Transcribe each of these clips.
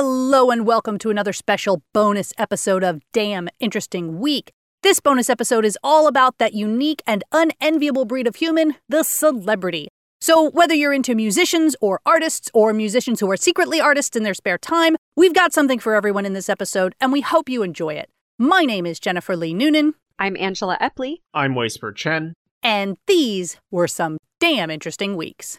Hello, and welcome to another special bonus episode of Damn Interesting Week. This bonus episode is all about that unique and unenviable breed of human, the celebrity. So, whether you're into musicians or artists, or musicians who are secretly artists in their spare time, we've got something for everyone in this episode, and we hope you enjoy it. My name is Jennifer Lee Noonan, I'm Angela Epley. I'm Weisper Chen. and these were some damn interesting weeks.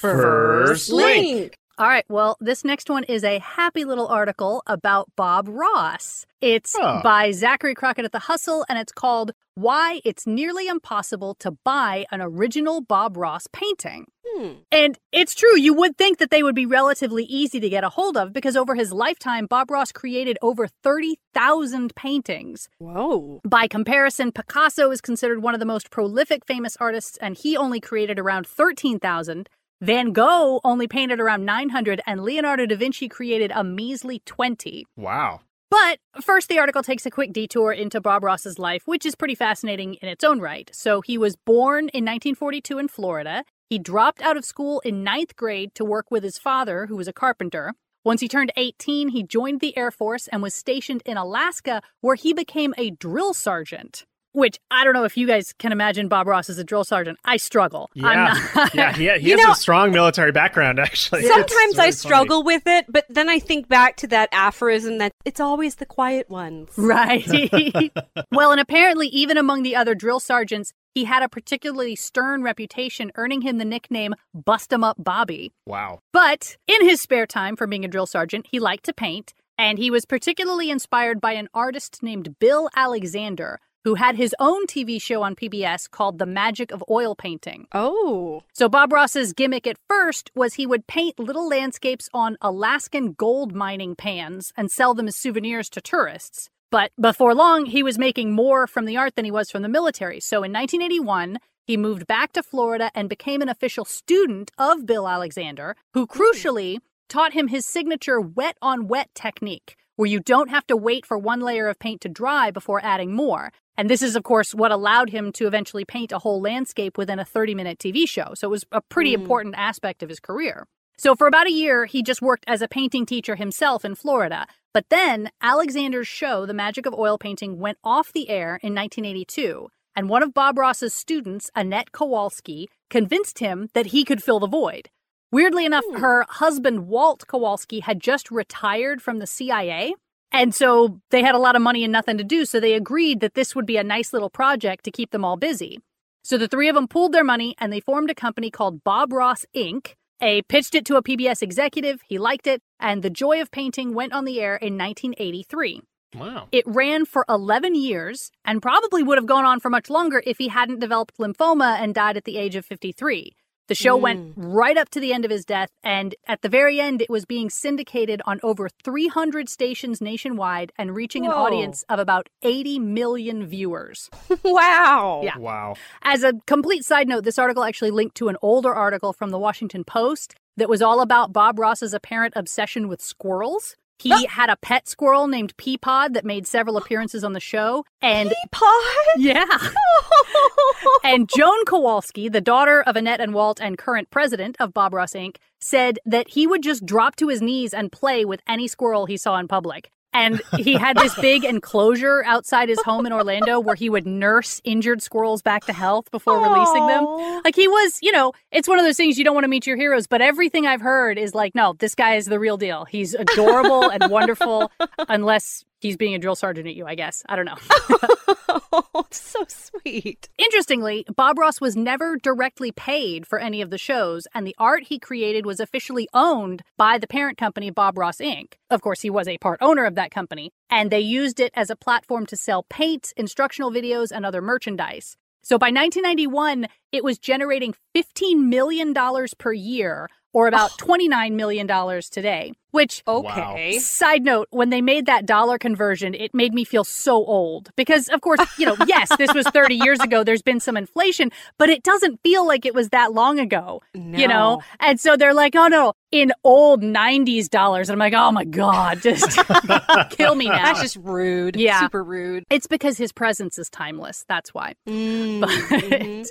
First link. All right, well, this next one is a happy little article about Bob Ross. It's Oh. by Zachary Crockett at The Hustle, and it's called Why It's Nearly Impossible to Buy an Original Bob Ross Painting. Hmm. And it's true, you would think that they would be relatively easy to get a hold of because over his lifetime, Bob Ross created over 30,000 paintings. Whoa. By comparison, Picasso is considered one of the most prolific famous artists, and he only created around 13,000. Van Gogh only painted around 900, and Leonardo da Vinci created a measly 20. Wow. But first, the article takes a quick detour into Bob Ross's life, which is pretty fascinating in its own right. So, he was born in 1942 in Florida. He dropped out of school in ninth grade to work with his father, who was a carpenter. Once he turned 18, he joined the Air Force and was stationed in Alaska, where he became a drill sergeant. Which I don't know if you guys can imagine Bob Ross as a drill sergeant. I struggle. I'm Yeah. not- yeah, he, he has know- a strong military background, actually. It's Sometimes I really struggle with it, but then I think back to that aphorism that it's always the quiet ones. Right. well, and apparently, even among the other drill sergeants, he had a particularly stern reputation, earning him the nickname Bust 'em Up Bobby. Wow. But in his spare time from being a drill sergeant, he liked to paint, and he was particularly inspired by an artist named Bill Alexander, who had his own TV show on PBS called The Magic of Oil Painting. Oh. So Bob Ross's gimmick at first was he would paint little landscapes on Alaskan gold mining pans and sell them as souvenirs to tourists. But before long, he was making more from the art than he was from the military. So in 1981, he moved back to Florida and became an official student of Bill Alexander, who hmm. crucially taught him his signature wet on wet technique, where you don't have to wait for one layer of paint to dry before adding more. And this is, of course, what allowed him to eventually paint a whole landscape within a 30 minute TV show. So it was a pretty Mm. important aspect of his career. So for about a year, he just worked as a painting teacher himself in Florida. But then Alexander's show, The Magic of Oil Painting, went off the air in 1982. And one of Bob Ross's students, Annette Kowalski, convinced him that he could fill the void. Weirdly enough, Hmm. her husband, Walt Kowalski, had just retired from the CIA. And so they had a lot of money and nothing to do. So they agreed that this would be a nice little project to keep them all busy. So the three of them pooled their money and they formed a company called Bob Ross Inc. A pitched it to a PBS executive. He liked it. And The Joy of Painting went on the air in 1983. Wow. It ran for 11 years and probably would have gone on for much longer if he hadn't developed lymphoma and died at the age of 53. The show went mm. right up to the end of his death, and at the very end, it was being syndicated on over 300 stations nationwide and reaching an audience of about 80 million viewers. wow. Yeah. Wow. As a complete side note, this article actually linked to an older article from the Washington Post that was all about Bob Ross's apparent obsession with squirrels. He had a pet squirrel named Peapod that made several appearances on the show. And Pod? yeah. And Joan Kowalski, the daughter of Annette and Walt and current president of Bob Ross Inc., said that he would just drop to his knees and play with any squirrel he saw in public. And he had this big enclosure outside his home in Orlando where he would nurse injured squirrels back to health before releasing them. Like he was, you know, it's one of those things you don't want to meet your heroes, but everything I've heard is like, no, this guy is the real deal. He's adorable and wonderful, unless he's being a drill sergeant at you, I guess. I don't know. Oh, so sweet. Interestingly, Bob Ross was never directly paid for any of the shows, and the art he created was officially owned by the parent company, Bob Ross Inc. Of course, he was a part owner of that company, and they used it as a platform to sell paint, instructional videos, and other merchandise. So by 1991, it was generating $15 million per year, or about $29 million today. Which, Okay. side note, when they made that dollar conversion, it made me feel so old. Because, of course, you know, yes, this was 30 years ago. There's been some inflation, but it doesn't feel like it was that long ago, no. you know? And so they're like, oh no, in old 90s dollars. And I'm like, oh my God, just kill me now. That's just rude. Yeah. Super rude. it's because his presence is timeless. That's why. Mm, But, mhm.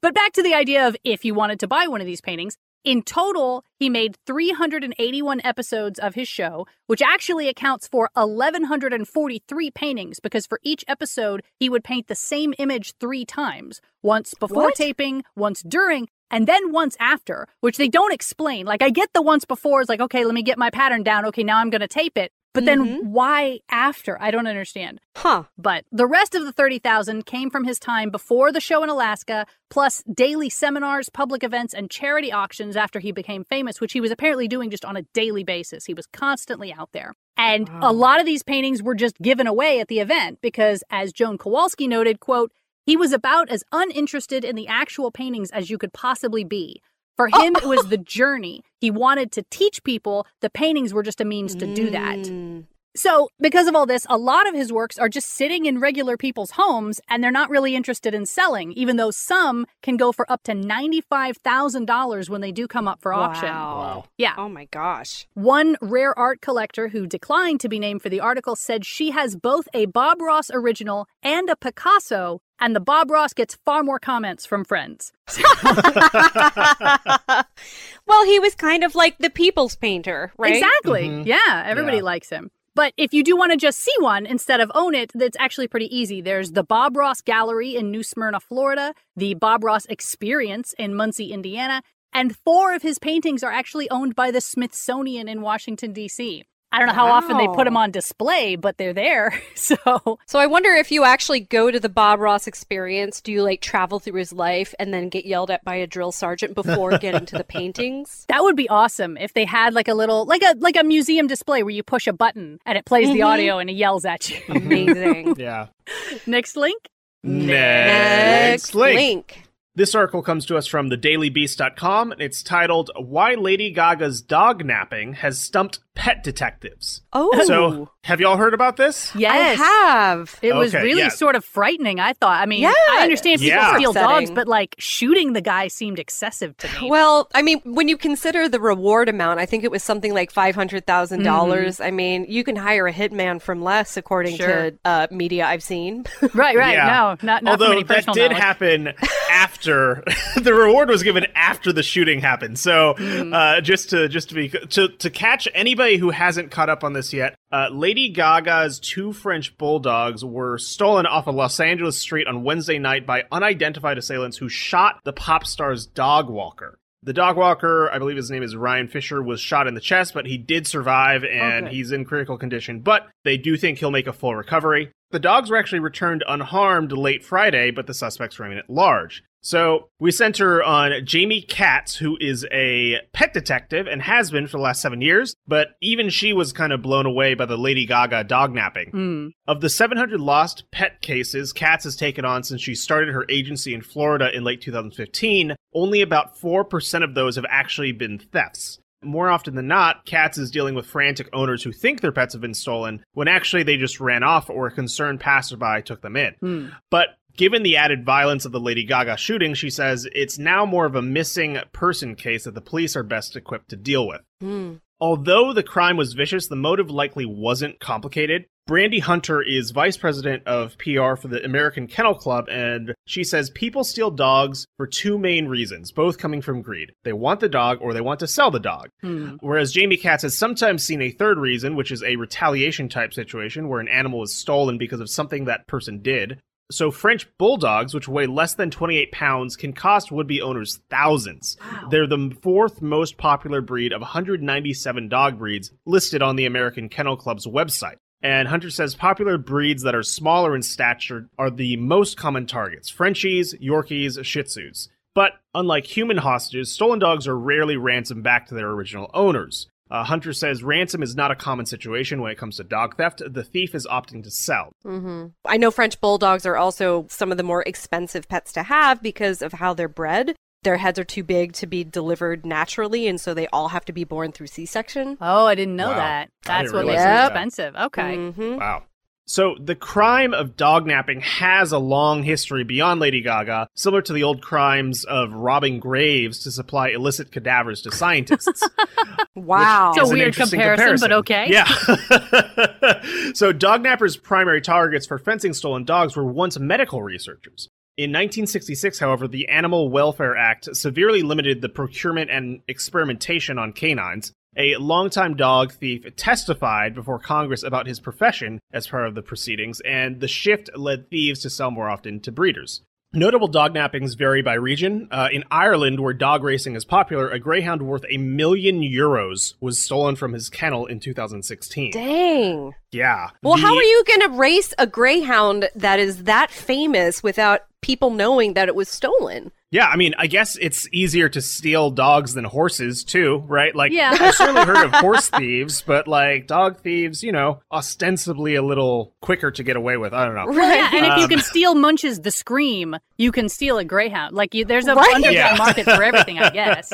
but back to the idea of if you wanted to buy one of these paintings, in total, he made 381 episodes of his show, which actually accounts for 1,143 paintings because for each episode, he would paint the same image three times once before What? taping, once during, and then once after, which they don't explain. Like, I get the once before is like, okay, let me get my pattern down. Okay, now I'm going to tape it. But then Mhm. why after? I don't understand. Huh. But the rest of the 30,000 came from his time before the show in Alaska, plus daily seminars, public events, and charity auctions after he became famous, which he was apparently doing just on a daily basis. He was constantly out there. And Wow. a lot of these paintings were just given away at the event because, as Joan Kowalski noted, quote, he was about as uninterested in the actual paintings as you could possibly be. For him, it was the journey. He wanted to teach people. The paintings were just a means to do that. Mm. So, because of all this, a lot of his works are just sitting in regular people's homes and they're not really interested in selling, even though some can go for up to $95,000 when they do come up for auction. Wow. Yeah. Oh my gosh. One rare art collector who declined to be named for the article said she has both a Bob Ross original and a Picasso, and the Bob Ross gets far more comments from friends. well, he was kind of like the people's painter, right? Exactly. Mhm. Yeah, everybody Yeah. likes him. But if you do want to just see one instead of own it, that's actually pretty easy. There's the Bob Ross Gallery in New Smyrna, Florida, the Bob Ross Experience in Muncie, Indiana, and four of his paintings are actually owned by the Smithsonian in Washington, D.C. I don't know how often they put them on display, but they're there. So, So I wonder if you actually go to the Bob Ross experience, do you like travel through his life and then get yelled at by a drill sergeant before getting to the paintings? that would be awesome if they had like a little like a like a museum display where you push a button and it plays the Mhm. audio and it yells at you. Amazing. Yeah. Next link. Next link. link. This article comes to us from thedailybeast.com. and It's titled Why Lady Gaga's Dog Napping Has Stumped Pet Detectives. Oh, So, have y'all heard about this? Yes. I have. It was really yeah. sort of frightening, I thought. I mean, Yeah. I understand people Yeah. steal dogs, but like shooting the guy seemed excessive to me. Well, I mean, when you consider the reward amount, I think it was something like five hundred dollars. I mean, you can hire a hitman from less, according Sure. to uh, media I've seen. right, right. Yeah. No, not, not Although that did knowledge. happen after the reward was given after the shooting happened. So Hmm. uh, just to just to be to to catch anybody who hasn't caught up on this yet, uh, Lady Gaga's two French bulldogs were stolen off a Los Angeles street on Wednesday night by unidentified assailants who shot the pop star's dog walker. The dog walker, I believe his name is Ryan Fisher, was shot in the chest, but he did survive and Okay. he's in critical condition. But they do think he'll make a full recovery. The dogs were actually returned unharmed late Friday, but the suspects remain at large. So we center on Jamie Katz, who is a pet detective and has been for the last seven years, but even she was kind of blown away by the Lady Gaga dog napping. Mm. Of the 700 lost pet cases Katz has taken on since she started her agency in Florida in late 2015, only about 4% of those have actually been thefts. More often than not, Katz is dealing with frantic owners who think their pets have been stolen when actually they just ran off or a concerned passerby took them in. Mm. But given the added violence of the Lady Gaga shooting, she says it's now more of a missing person case that the police are best equipped to deal with. Hmm. Although the crime was vicious, the motive likely wasn't complicated. Brandy Hunter is vice president of PR for the American Kennel Club, and she says people steal dogs for two main reasons, both coming from greed. They want the dog or they want to sell the dog. Mm. Whereas Jamie Katz has sometimes seen a third reason, which is a retaliation type situation where an animal is stolen because of something that person did. So French bulldogs, which weigh less than 28 pounds, can cost would-be owners thousands. They're the fourth most popular breed of 197 dog breeds listed on the American Kennel Club's website. And Hunter says popular breeds that are smaller in stature are the most common targets Frenchies, Yorkies, Shih Tzus. But unlike human hostages, stolen dogs are rarely ransomed back to their original owners. Uh, Hunter says ransom is not a common situation when it comes to dog theft. The thief is opting to sell. Mm-hmm. I know French bulldogs are also some of the more expensive pets to have because of how they're bred. their heads are too big to be delivered naturally, and so they all have to be born through C-section. Oh, I didn't know Wow. that. That's didn't what realize makes it that. expensive. Okay. Mhm. Wow. So the crime of dog napping has a long history beyond Lady Gaga, similar to the old crimes of robbing graves to supply illicit cadavers to scientists. Wow. It's a weird interesting comparison, but okay. Yeah. so dog nappers' primary targets for fencing stolen dogs were once medical researchers. In 1966, however, the Animal Welfare Act severely limited the procurement and experimentation on canines. A longtime dog thief testified before Congress about his profession as part of the proceedings, and the shift led thieves to sell more often to breeders. Notable dog nappings vary by region. Uh, in Ireland, where dog racing is popular, a greyhound worth a million euros was stolen from his kennel in 2016. Dang. Yeah. Well, The- how are you going to race a greyhound that is that famous without people knowing that it was stolen? Yeah, I mean, I guess it's easier to steal dogs than horses, too, right? Like, Yeah. I've certainly heard of horse thieves, but like dog thieves, you know, ostensibly a little quicker to get away with. I don't know. Right. yeah, and if you Um, can steal Munch's The Scream, you can steal a Greyhound. Like, you, there's a Right. underground Yeah. market for everything, I guess.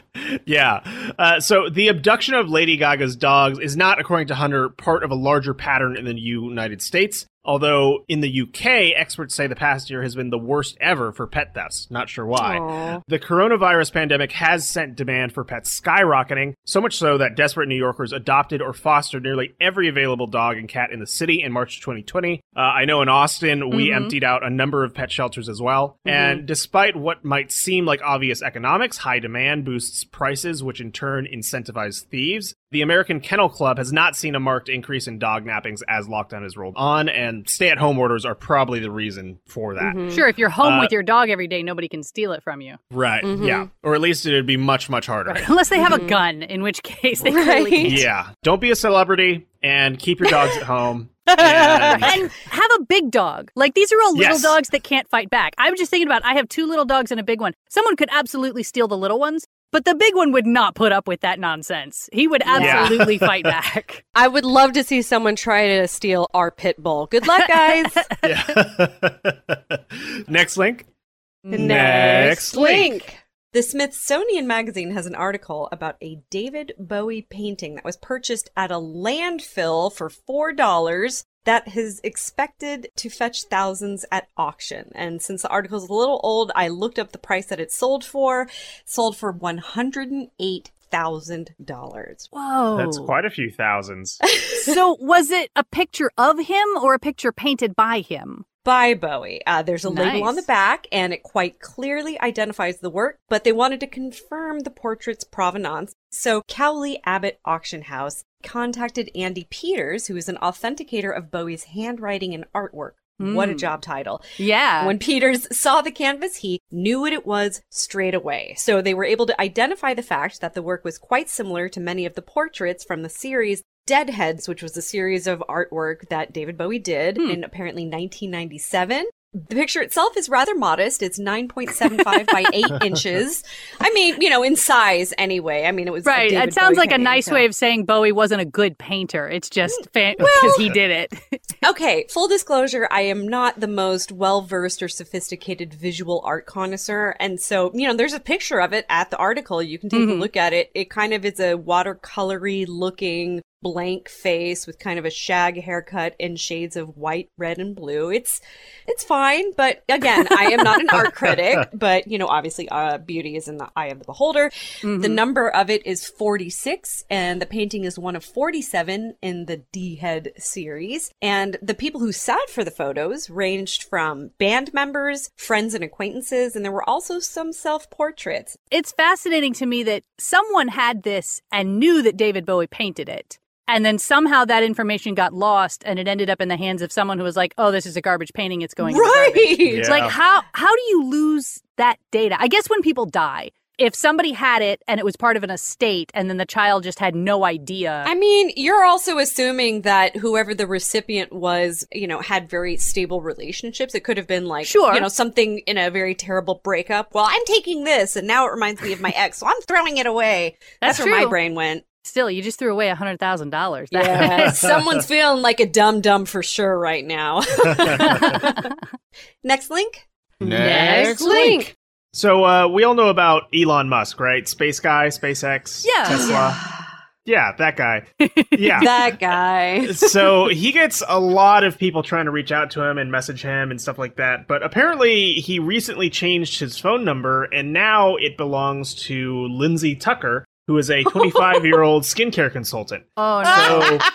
yeah. Uh, so the abduction of Lady Gaga's dogs is not, according to Hunter, part of a larger pattern in the United States. Although in the UK, experts say the past year has been the worst ever for pet thefts. Not sure why. Aw. The coronavirus pandemic has sent demand for pets skyrocketing, so much so that desperate New Yorkers adopted or fostered nearly every available dog and cat in the city in March 2020. Uh, I know in Austin, we Mhm. emptied out a number of pet shelters as well. And despite what might seem like obvious economics, high demand boosts prices, which in turn incentivize thieves. The American Kennel Club has not seen a marked increase in dog nappings as lockdown has rolled on, and stay at home orders are probably the reason for that. Mhm. Sure, if you're home Uh, with your dog every day, nobody can steal it from you. Right, Mhm. yeah. Or at least it would be much, much harder. Right. Unless they have Mhm. a gun, in which case they Right. clearly can't. Yeah. Don't be a celebrity and keep your dogs at home. And and have a big dog. Like these are all little Yes. dogs that can't fight back. I was just thinking about I have two little dogs and a big one. Someone could absolutely steal the little ones, but the big one would not put up with that nonsense. He would Yeah. absolutely fight back. I would love to see someone try to steal our pit bull. Good luck, guys. Next link. Next link. The Smithsonian Magazine has an article about a David Bowie painting that was purchased at a landfill for $4 that is expected to fetch thousands at auction. And since the article is a little old, I looked up the price that it sold for. It sold for $108,000. Whoa. That's quite a few thousands. so was it a picture of him or a picture painted by him? by Bowie. Uh, there's a label on the back, and it quite clearly identifies the work, but they wanted to confirm the portrait's provenance. So Cowley Abbott Auction House contacted Andy Peters, who is an authenticator of Bowie's handwriting and artwork. What a Mm. job title. Yeah. When Peters saw the canvas, he knew what it was straight away. So they were able to identify the fact that the work was quite similar to many of the portraits from the series Deadheads, which was a series of artwork that David Bowie did Hmm. in apparently 1997. The picture itself is rather modest. It's 9.75 by 8 inches. I mean, you know, in size anyway. I mean, it was Right. It sounds Bowie like a nice so- way of saying Bowie wasn't a good painter. It's just because well- he did it. Okay, full disclosure, I am not the most well versed or sophisticated visual art connoisseur. And so, you know, there's a picture of it at the article. You can take a Mhm. look at it. It kind of is a watercolory looking blank face with kind of a shag haircut and shades of white, red, and blue. It's it's fine, but again, I am not an art critic, but you know, obviously uh beauty is in the eye of the beholder. The Mhm. number of it is 46, and the painting is one of 47 in the D Head series. And the people who sat for the photos ranged from band members, friends, and acquaintances, and there were also some self portraits. it's fascinating to me that someone had this and knew that David Bowie painted it. And then somehow that information got lost and it ended up in the hands of someone who was like, oh, this is a garbage painting. It's going in the Right! garbage." Yeah. Like, how, how do you lose that data? I guess when people die, if somebody had it and it was part of an estate and then the child just had no idea. I mean, you're also assuming that whoever the recipient was, you know, had very stable relationships. It could have been like, Sure. you know, something in a very terrible breakup. Well, I'm taking this and now it reminds me of my ex, so I'm throwing it away. That's That's, where my brain went. Still, you just threw away a $100,000. Yeah, someone's feeling like a dumb dumb for sure right now. Next link. Next link. So uh, we all know about Elon Musk, right? Space guy, SpaceX, Yeah. Tesla. Yeah, that guy. Yeah. That guy. so he gets a lot of people trying to reach out to him and message him and stuff like that. But apparently, he recently changed his phone number, and now it belongs to Lindsay Tucker, who is a 25 year old skincare consultant. Oh no. So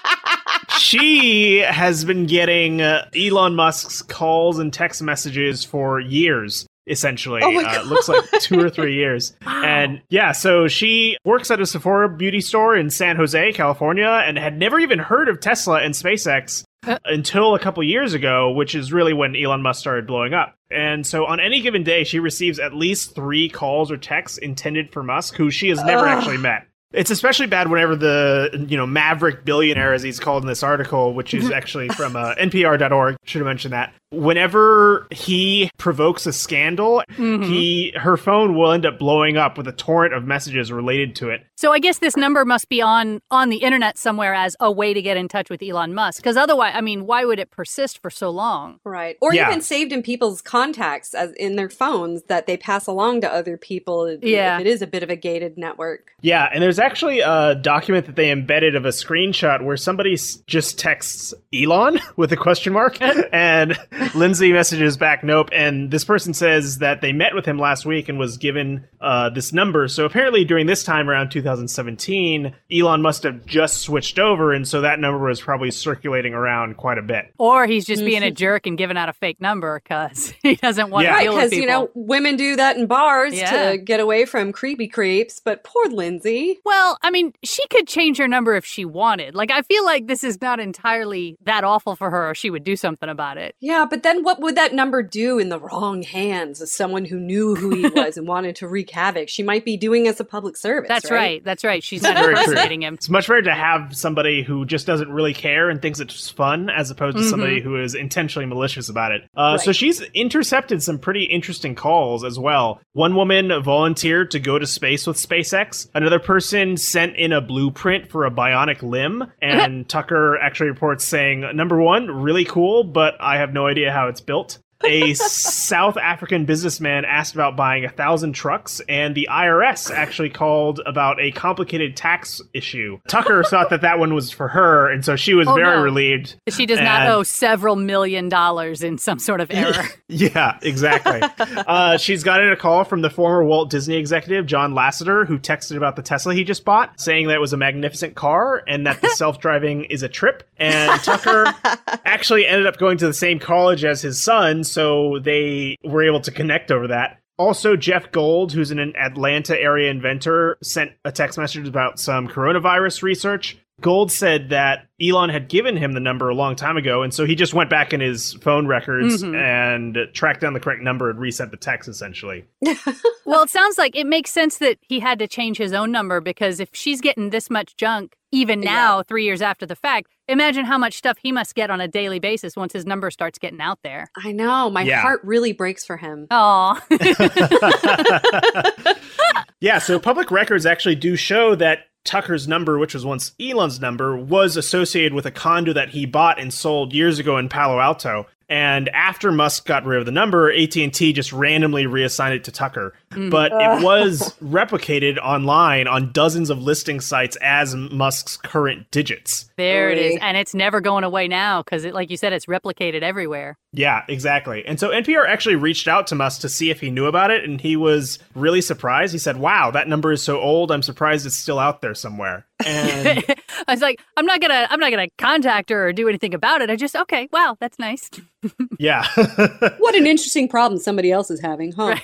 she has been getting uh, Elon Musk's calls and text messages for years. Essentially, Oh my uh, it looks like two or three years. And yeah, so she works at a Sephora beauty store in San Jose, California, and had never even heard of Tesla and SpaceX until a couple years ago, which is really when Elon Musk started blowing up. And so on any given day, she receives at least three calls or texts intended for Musk, who she has never Ugh. actually met. It's especially bad whenever the you know maverick billionaire, as he's called in this article, which is actually from uh, NPR.org. Should have mentioned that. Whenever he provokes a scandal, Mhm. he her phone will end up blowing up with a torrent of messages related to it. So I guess this number must be on on the internet somewhere as a way to get in touch with Elon Musk. Because otherwise, I mean, why would it persist for so long? Right. Or Yeah. even saved in people's contacts as in their phones that they pass along to other people Yeah. if it is a bit of a gated network. Yeah, and there's actually a document that they embedded of a screenshot where somebody just texts Elon with a question mark, and Lindsay messages back, nope. And this person says that they met with him last week and was given uh, this number. So apparently, during this time around 2017, Elon must have just switched over, and so that number was probably circulating around quite a bit. Or he's just being a jerk and giving out a fake number because he doesn't want Yeah. to Right, deal with because you know women do that in bars Yeah. to get away from creepy creeps. But poor Lindsay. Well, I mean, she could change her number if she wanted. Like, I feel like this is not entirely that awful for her, or she would do something about it. Yeah, but then what would that number do in the wrong hands of someone who knew who he was and wanted to wreak havoc? She might be doing us a public service. That's right. That's right. She's not Very true. impersonating him. It's much better to have somebody who just doesn't really care and thinks it's fun as opposed to somebody who is intentionally malicious about it. Uh, So she's intercepted some pretty interesting calls as well. One woman volunteered to go to space with SpaceX. Another person sent in a blueprint for a bionic limb. And Tucker actually reports saying, number one, really cool, but I have no idea how it's built. A South African businessman asked about buying a thousand trucks, and the IRS actually called about a complicated tax issue. Tucker thought that that one was for her, and so she was Oh, very no. relieved. She does not owe several million dollars in some sort of error. Yeah, exactly. uh, she's gotten a call from the former Walt Disney executive, John Lasseter, who texted about the Tesla he just bought, saying that it was a magnificent car and that the self driving is a trip. And Tucker actually ended up going to the same college as his son, so they were able to connect over that. Also, Jeff Gold, who's an Atlanta area inventor, sent a text message about some coronavirus research. Gold said that Elon had given him the number a long time ago, and so he just went back in his phone records Mhm. and tracked down the correct number and reset the text essentially. well, it sounds like it makes sense that he had to change his own number because if she's getting this much junk, even now, three years after the fact, imagine how much stuff he must get on a daily basis once his number starts getting out there. I know. My Yeah. heart really breaks for him. Aw. yeah, so public records actually do show that Tucker's number, which was once Elon's number, was associated with a condo that he bought and sold years ago in Palo Alto. And after Musk got rid of the number, AT&T just randomly reassigned it to Tucker. Mm. But it uh. was replicated online on dozens of listing sites as Musk's current digits. there it is. And it's never going away now because, like you said, it's replicated everywhere. Yeah, exactly. And so NPR actually reached out to Musk to see if he knew about it, and he was really surprised. He said, "Wow, that number is so old. I'm surprised it's still out there somewhere." And I was like, I'm not gonna, I'm not gonna contact her or do anything about it. I just, okay, wow, that's nice. yeah, What an interesting problem somebody else is having, huh?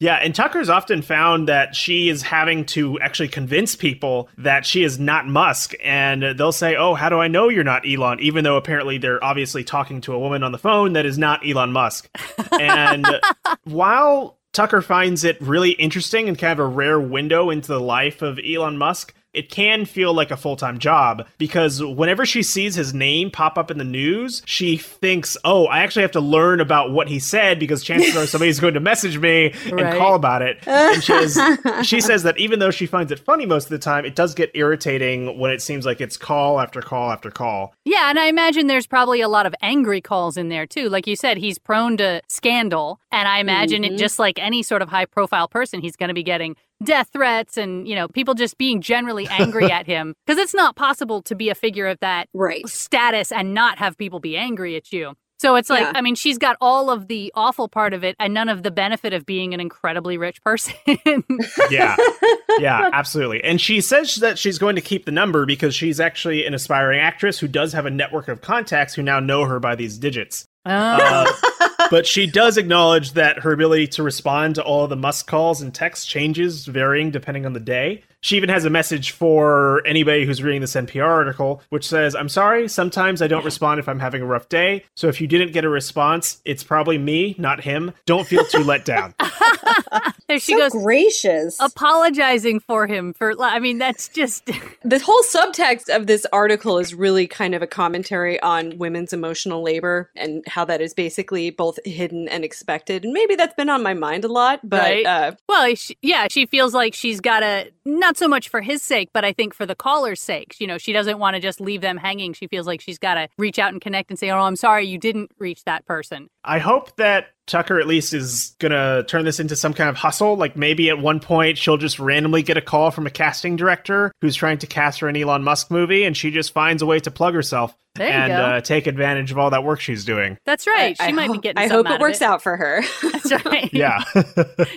Yeah. And Tucker's often found that she is having to actually convince people that she is not Musk, and they'll say, "Oh, how do I know you're not Elon?" Even though apparently they're obviously talking to a woman on the phone that is not Elon Musk. And while Tucker finds it really interesting and kind of a rare window into the life of Elon Musk. It can feel like a full time job because whenever she sees his name pop up in the news, she thinks, oh, I actually have to learn about what he said because chances are somebody's going to message me and Right. call about it. And she, she says that even though she finds it funny most of the time, it does get irritating when it seems like it's call after call after call. Yeah, and I imagine there's probably a lot of angry calls in there too. Like you said, he's prone to scandal, and I imagine Mhm. it just like any sort of high profile person, he's going to be getting death threats and, you know, people just being generally angry at him because it's not possible to be a figure of that Right. status and not have people be angry at you. So it's like, Yeah. I mean, she's got all of the awful part of it and none of the benefit of being an incredibly rich person. Yeah. yeah, absolutely. And she says that she's going to keep the number because she's actually an aspiring actress who does have a network of contacts who now know her by these digits. Oh. Uh, but she does acknowledge that her ability to respond to all the Musk calls and texts changes, varying depending on the day. She even has a message for anybody who's reading this NPR article, which says, I'm sorry, sometimes I don't respond if I'm having a rough day. So if you didn't get a response, it's probably me, not him. Don't feel too let down. there she so goes, gracious. apologizing for him for, I mean, that's just, the whole subtext of this article is really kind of a commentary on women's emotional labor and how that is basically both hidden and expected. And maybe that's been on my mind a lot, but Right. uh, well, she, yeah, she feels like she's got to, not so much for his sake, but I think for the caller's sake. You know, she doesn't want to just leave them hanging. She feels like she's got to reach out and connect and say, oh, I'm sorry you didn't reach that person. I hope that Tucker at least is gonna turn this into some kind of hustle. Like maybe at one point she'll just randomly get a call from a casting director who's trying to cast her an Elon Musk movie, and she just finds a way to plug herself There and. Uh, take advantage of all that work she's doing. That's right. I, she I might be getting I hope out it works of out for her. That's right. Yeah.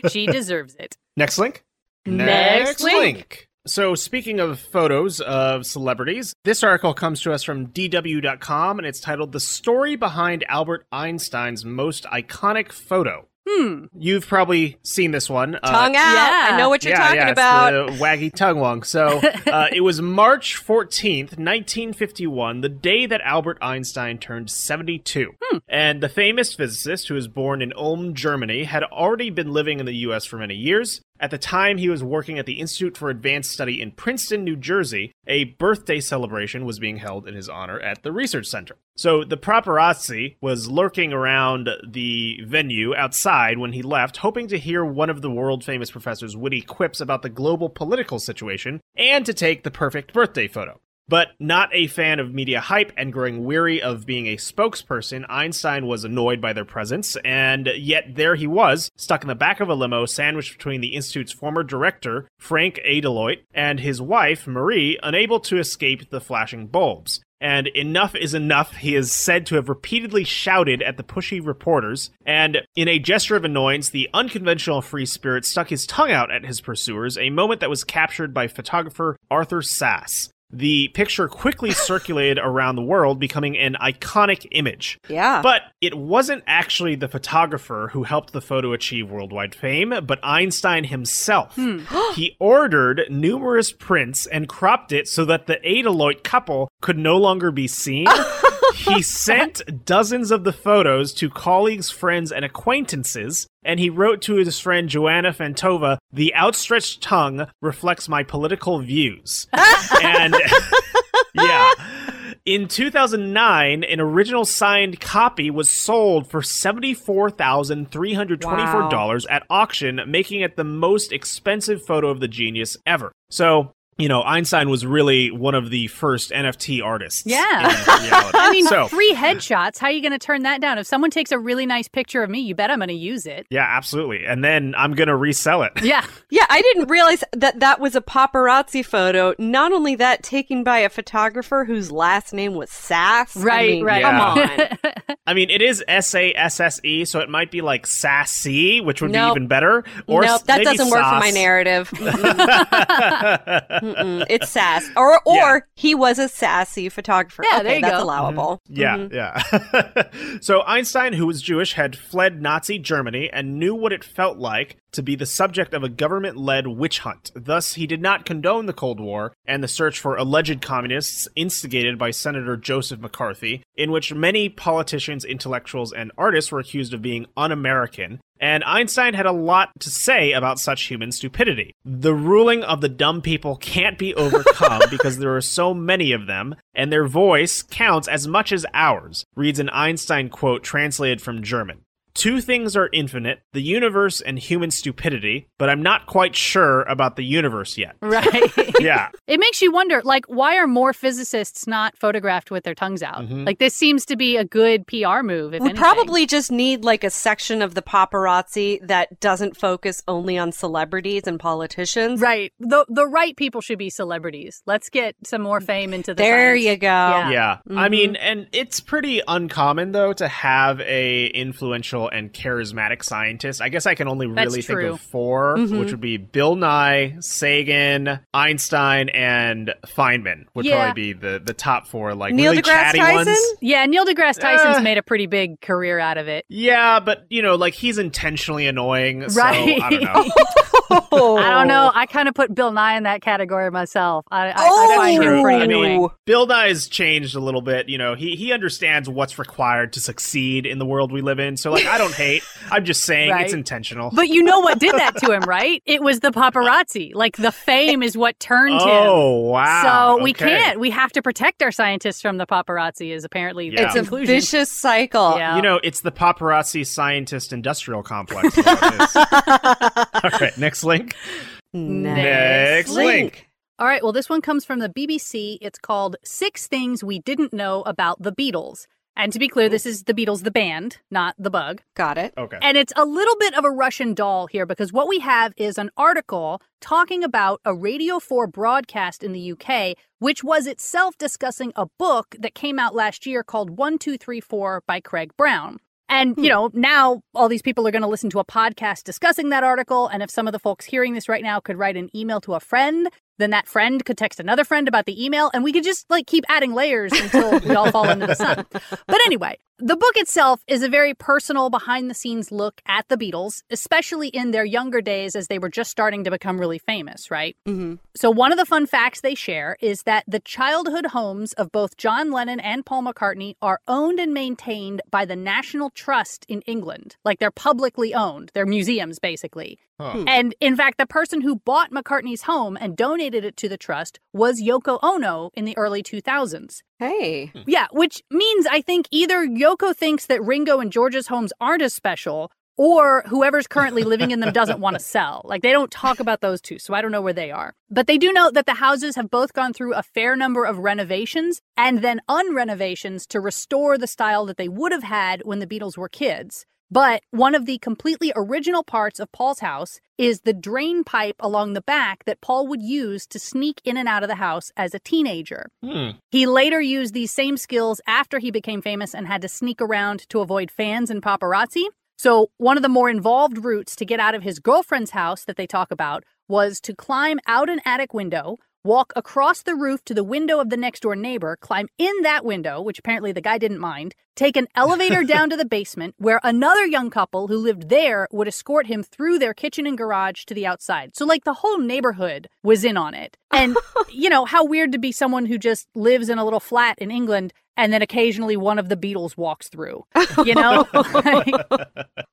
she deserves it. Next link. Next link link. So, speaking of photos of celebrities, this article comes to us from DW.com and it's titled The Story Behind Albert Einstein's Most Iconic Photo. Hmm. You've probably seen this one. Uh, Tongue out. yeah. I know what you're yeah, talking yeah, about. It's the waggy tongue wong. So uh, it was March 14th, 1951, the day that Albert Einstein turned 72. Hmm. And the famous physicist, who was born in Ulm, Germany, had already been living in the U.S. for many years. At the time, he was working at the Institute for Advanced Study in Princeton, New Jersey. A birthday celebration was being held in his honor at the research center. So the paparazzi was lurking around the venue outside when he left, hoping to hear one of the world famous professor's witty quips about the global political situation and to take the perfect birthday photo. But not a fan of media hype and growing weary of being a spokesperson, Einstein was annoyed by their presence, and yet there he was, stuck in the back of a limo, sandwiched between the Institute's former director, Frank Aydelotte, and his wife, Marie, unable to escape the flashing bulbs. And enough is enough, he is said to have repeatedly shouted at the pushy reporters, and in a gesture of annoyance, the unconventional free spirit stuck his tongue out at his pursuers, a moment that was captured by photographer Arthur Sasse. The picture quickly circulated around the world, becoming an iconic image. Yeah. But it wasn't actually the photographer who helped the photo achieve worldwide fame, but Einstein himself. Hmm. he ordered numerous prints and cropped it so that the Aydelotte couple could no longer be seen. he sent dozens of the photos to colleagues, friends, and acquaintances, and he wrote to his friend Johanna Fantova, "The outstretched tongue reflects my political views." and yeah. In 2009, an original signed copy was sold for $74,324 at auction, making it the most expensive photo of the genius ever. So, you know, Einstein was really one of the first NFT artists. Yeah. I mean, so, free headshots. How are you going to turn that down? If someone takes a really nice picture of me, you bet I'm going to use it. yeah, absolutely. And then I'm going to resell it. Yeah. Yeah, I didn't realize that that was a paparazzi photo. Not only that, taken by a photographer whose last name was Sass. I Right, mean, right. Come Yeah. on. I mean, it is S A S S E, so it might be like sassy, which would Nope. be even better. Or nope, s- that doesn't work for my narrative. Mm-mm. It's sass, or or Yeah. he was a sassy photographer. Yeah, okay, there you that's go. allowable. Yeah, Mhm. yeah. so Einstein, who was Jewish, had fled Nazi Germany and knew what it felt like to be the subject of a government led witch hunt. Thus, he did not condone the Cold War and the search for alleged communists instigated by Senator Joseph McCarthy, in which many politicians, intellectuals, and artists were accused of being un American. And Einstein had a lot to say about such human stupidity. The ruling of the dumb people can't be overcome because there are so many of them, and their voice counts as much as ours, reads an Einstein quote translated from German. Two things are infinite the universe and human stupidity, but I'm not quite sure about the universe yet. Right. Yeah. It makes you wonder, like, why are more physicists not photographed with their tongues out? Mhm. Like, this seems to be a good PR move. If we anything. probably just need like a section of the paparazzi that doesn't focus only on celebrities and politicians. right. The the right people should be celebrities. Let's get some more fame into the. There science. you go. Yeah. Yeah. I Mhm. mean, and it's pretty uncommon though to have a influential and charismatic scientists. I guess I can only really think of 4 Mhm. which would be Bill Nye, Sagan, Einstein, and Feynman would Yeah. probably be the the top four like Neil really deGrasse chatty Tyson? ones. Yeah, Neil deGrasse Tyson's Uh. made a pretty big career out of it. Yeah, but you know, like he's intentionally annoying. So Right. I don't know. Oh. I don't know. I kind of put Bill Nye in that category myself. I, I, Oh, I find him true. pretty I mean, annoying. Bill Nye's changed a little bit. You know, he he understands what's required to succeed in the world we live in. So like, I don't hate. I'm just saying Right. it's intentional. But you know what did that to him, right? It was the paparazzi. Like the fame is what turned him. oh wow! So we Okay. can't. We have to protect our scientists from the paparazzi. Is apparently the Yeah. It's a vicious cycle. Yeah. You know, it's the paparazzi scientist industrial complex. is what it is. All right, next link. Next link. All right. Well, this one comes from the BBC. It's called Six Things We Didn't Know About the Beatles. And to be clear, this is the Beatles, the band, not the bug. Got it. Okay. And it's a little bit of a Russian doll here because what we have is an article talking about a Radio 4 broadcast in the UK, which was itself discussing a book that came out last year called 1234 by Craig Brown. And, you hmm. know, now all these people are going to listen to a podcast discussing that article. And if some of the folks hearing this right now could write an email to a friend, then that friend could text another friend about the email and we could just like keep adding layers until we all fall into the sun. But anyway, the book itself is a very personal behind the scenes look at the Beatles, especially in their younger days as they were just starting to become really famous, right? hmm So, one of the fun facts they share is that the childhood homes of both John Lennon and Paul McCartney are owned and maintained by the National Trust in England. Like they're publicly owned, they're museums basically. Huh. And in fact, the person who bought McCartney's home and donated it to the trust was Yoko Ono in the early 2000s. Hey. Yeah, which means I think either Yoko thinks that Ringo and George's homes aren't as special, or whoever's currently living in them doesn't want to sell. Like they don't talk about those two, so I don't know where they are. But they do note that the houses have both gone through a fair number of renovations and then unrenovations to restore the style that they would have had when the Beatles were kids. But one of the completely original parts of Paul's house is the drain pipe along the back that Paul would use to sneak in and out of the house as a teenager. Hmm. He later used these same skills after he became famous and had to sneak around to avoid fans and paparazzi. So, one of the more involved routes to get out of his girlfriend's house that they talk about was to climb out an attic window, walk across the roof to the window of the next door neighbor, climb in that window, which apparently the guy didn't mind, take an elevator down to the basement where another young couple who lived there would escort him through their kitchen and garage to the outside. So, like, the whole neighborhood was in on it. And, you know, how weird to be someone who just lives in a little flat in England and then occasionally one of the Beatles walks through. You know? Like,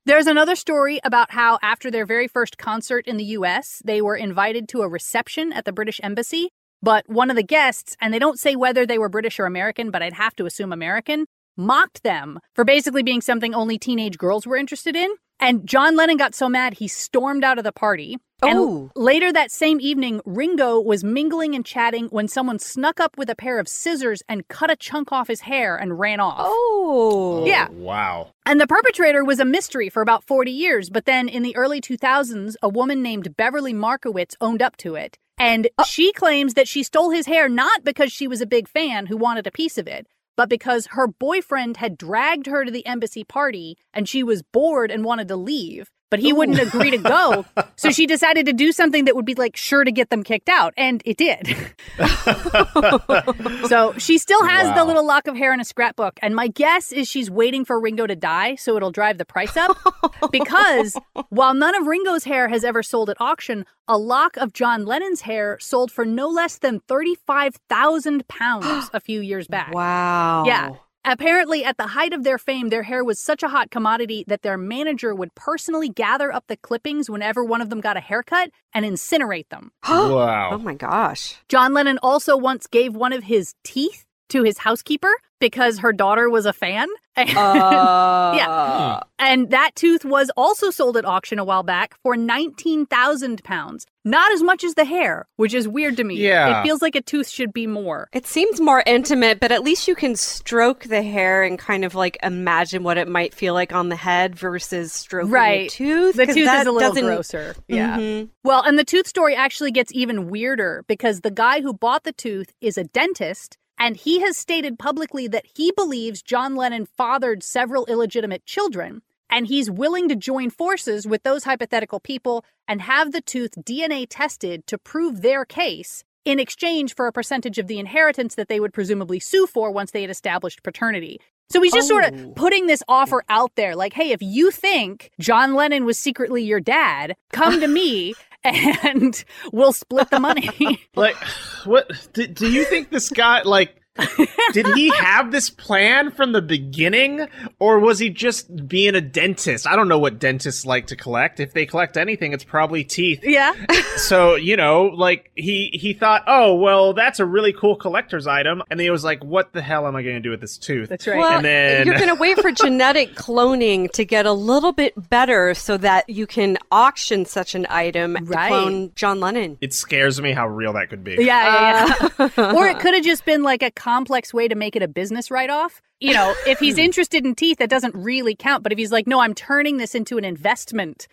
there's another story about how after their very first concert in the US, they were invited to a reception at the British Embassy. But one of the guests, and they don't say whether they were British or American, but I'd have to assume American, mocked them for basically being something only teenage girls were interested in. And John Lennon got so mad he stormed out of the party. And Oh. later that same evening, Ringo was mingling and chatting when someone snuck up with a pair of scissors and cut a chunk off his hair and ran off. Oh. Yeah. Oh, wow. And the perpetrator was a mystery for about 40 years, but then in the early 2000s, a woman named Beverly Markowitz owned up to it. And uh she claims that she stole his hair not because she was a big fan who wanted a piece of it, but because her boyfriend had dragged her to the embassy party and she was bored and wanted to leave, but he wouldn't agree to go. So she decided to do something that would be like sure to get them kicked out, and it did. so she still has the little lock of hair in a scrapbook, and my guess is she's waiting for Ringo to die so it'll drive the price up. because while none of Ringo's hair has ever sold at auction, a lock of John Lennon's hair sold for no less than thirty-five thousand pounds a few years back. Wow. Yeah. Apparently, at the height of their fame, their hair was such a hot commodity that their manager would personally gather up the clippings whenever one of them got a haircut and incinerate them. wow. Oh my gosh. John Lennon also once gave one of his teeth to his housekeeper because her daughter was a fan. Uh, Yeah. And that tooth was also sold at auction a while back for 19,000 pounds. Not as much as the hair, which is weird to me. Yeah. It feels like a tooth should be more. It seems more intimate, but at least you can stroke the hair and kind of like imagine what it might feel like on the head versus stroking Right. the tooth. The 'cause tooth that is a little doesn't- grosser. Yeah. Mhm. Well, and the tooth story actually gets even weirder because the guy who bought the tooth is a dentist, and he has stated publicly that he believes John Lennon fathered several illegitimate children, and he's willing to join forces with those hypothetical people and have the tooth DNA tested to prove their case in exchange for a percentage of the inheritance that they would presumably sue for once they had established paternity. So he's just sort Oh. of putting this offer out there like, hey, if you think John Lennon was secretly your dad, come to me and we'll split the money. Like, what? Do, do you think this guy, like, did he have this plan from the beginning? Or was he just being a dentist? I don't know what dentists like to collect. If they collect anything, it's probably teeth. yeah. so you know like he he thought oh well that's a really cool collector's item and then he was like what the hell am i going to do with this tooth That's right. Well, And then- you're going to wait for genetic cloning to get a little bit better so that you can auction such an item Right. to clone John Lennon. it scares me how real that could be Yeah, yeah, yeah. Uh, or it could have just been like a complex way to make it a business write off. You know, if he's hmm. interested in teeth, that doesn't really count. But if he's like, no, I'm turning this into an investment.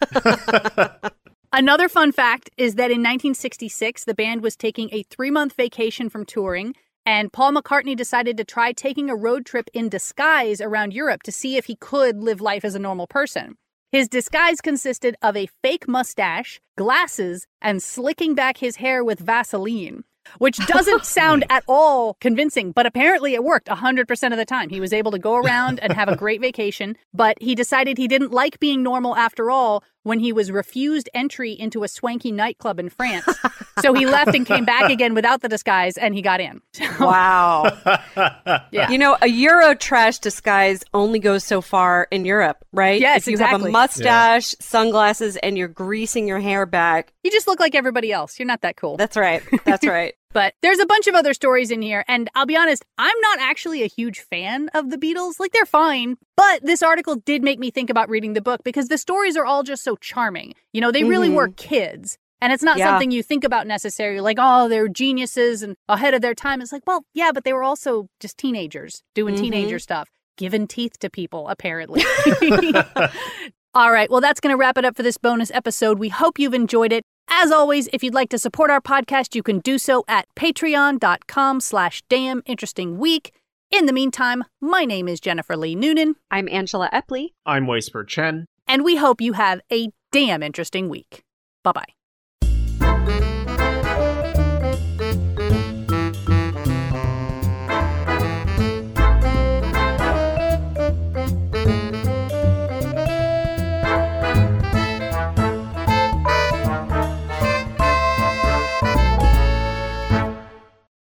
Another fun fact is that in 1966, the band was taking a three month vacation from touring, and Paul McCartney decided to try taking a road trip in disguise around Europe to see if he could live life as a normal person. His disguise consisted of a fake mustache, glasses, and slicking back his hair with Vaseline, which doesn't sound at all convincing, but apparently it worked 100% of the time. He was able to go around and have a great vacation, but he decided he didn't like being normal after all when he was refused entry into a swanky nightclub in France. so he left and came back again without the disguise and he got in. Wow. Yeah. You know, a Euro trash disguise only goes so far in Europe, right? Yes, if you have exactly. a mustache, sunglasses, and you're greasing your hair back. You just look like everybody else. You're not that cool. That's right. That's right. But there's a bunch of other stories in here, and I'll be honest, I'm not actually a huge fan of the Beatles. Like, they're fine. But this article did make me think about reading the book because the stories are all just so charming. You know, they really Mhm. were kids. And it's not Yeah. something you think about necessarily, like, oh, they're geniuses and ahead of their time. It's like, well, yeah, but they were also just teenagers doing Mhm. teenager stuff, giving teeth to people, apparently. All right. Well, that's going to wrap it up for this bonus episode. We hope you've enjoyed it. As always, if you'd like to support our podcast, you can do so at patreon.com slash damn interesting week. In the meantime, my name is Jennifer Lee Noonan, I'm Angela Epley. i'm Whisper chen and we hope you have a damn interesting week. Bye bye.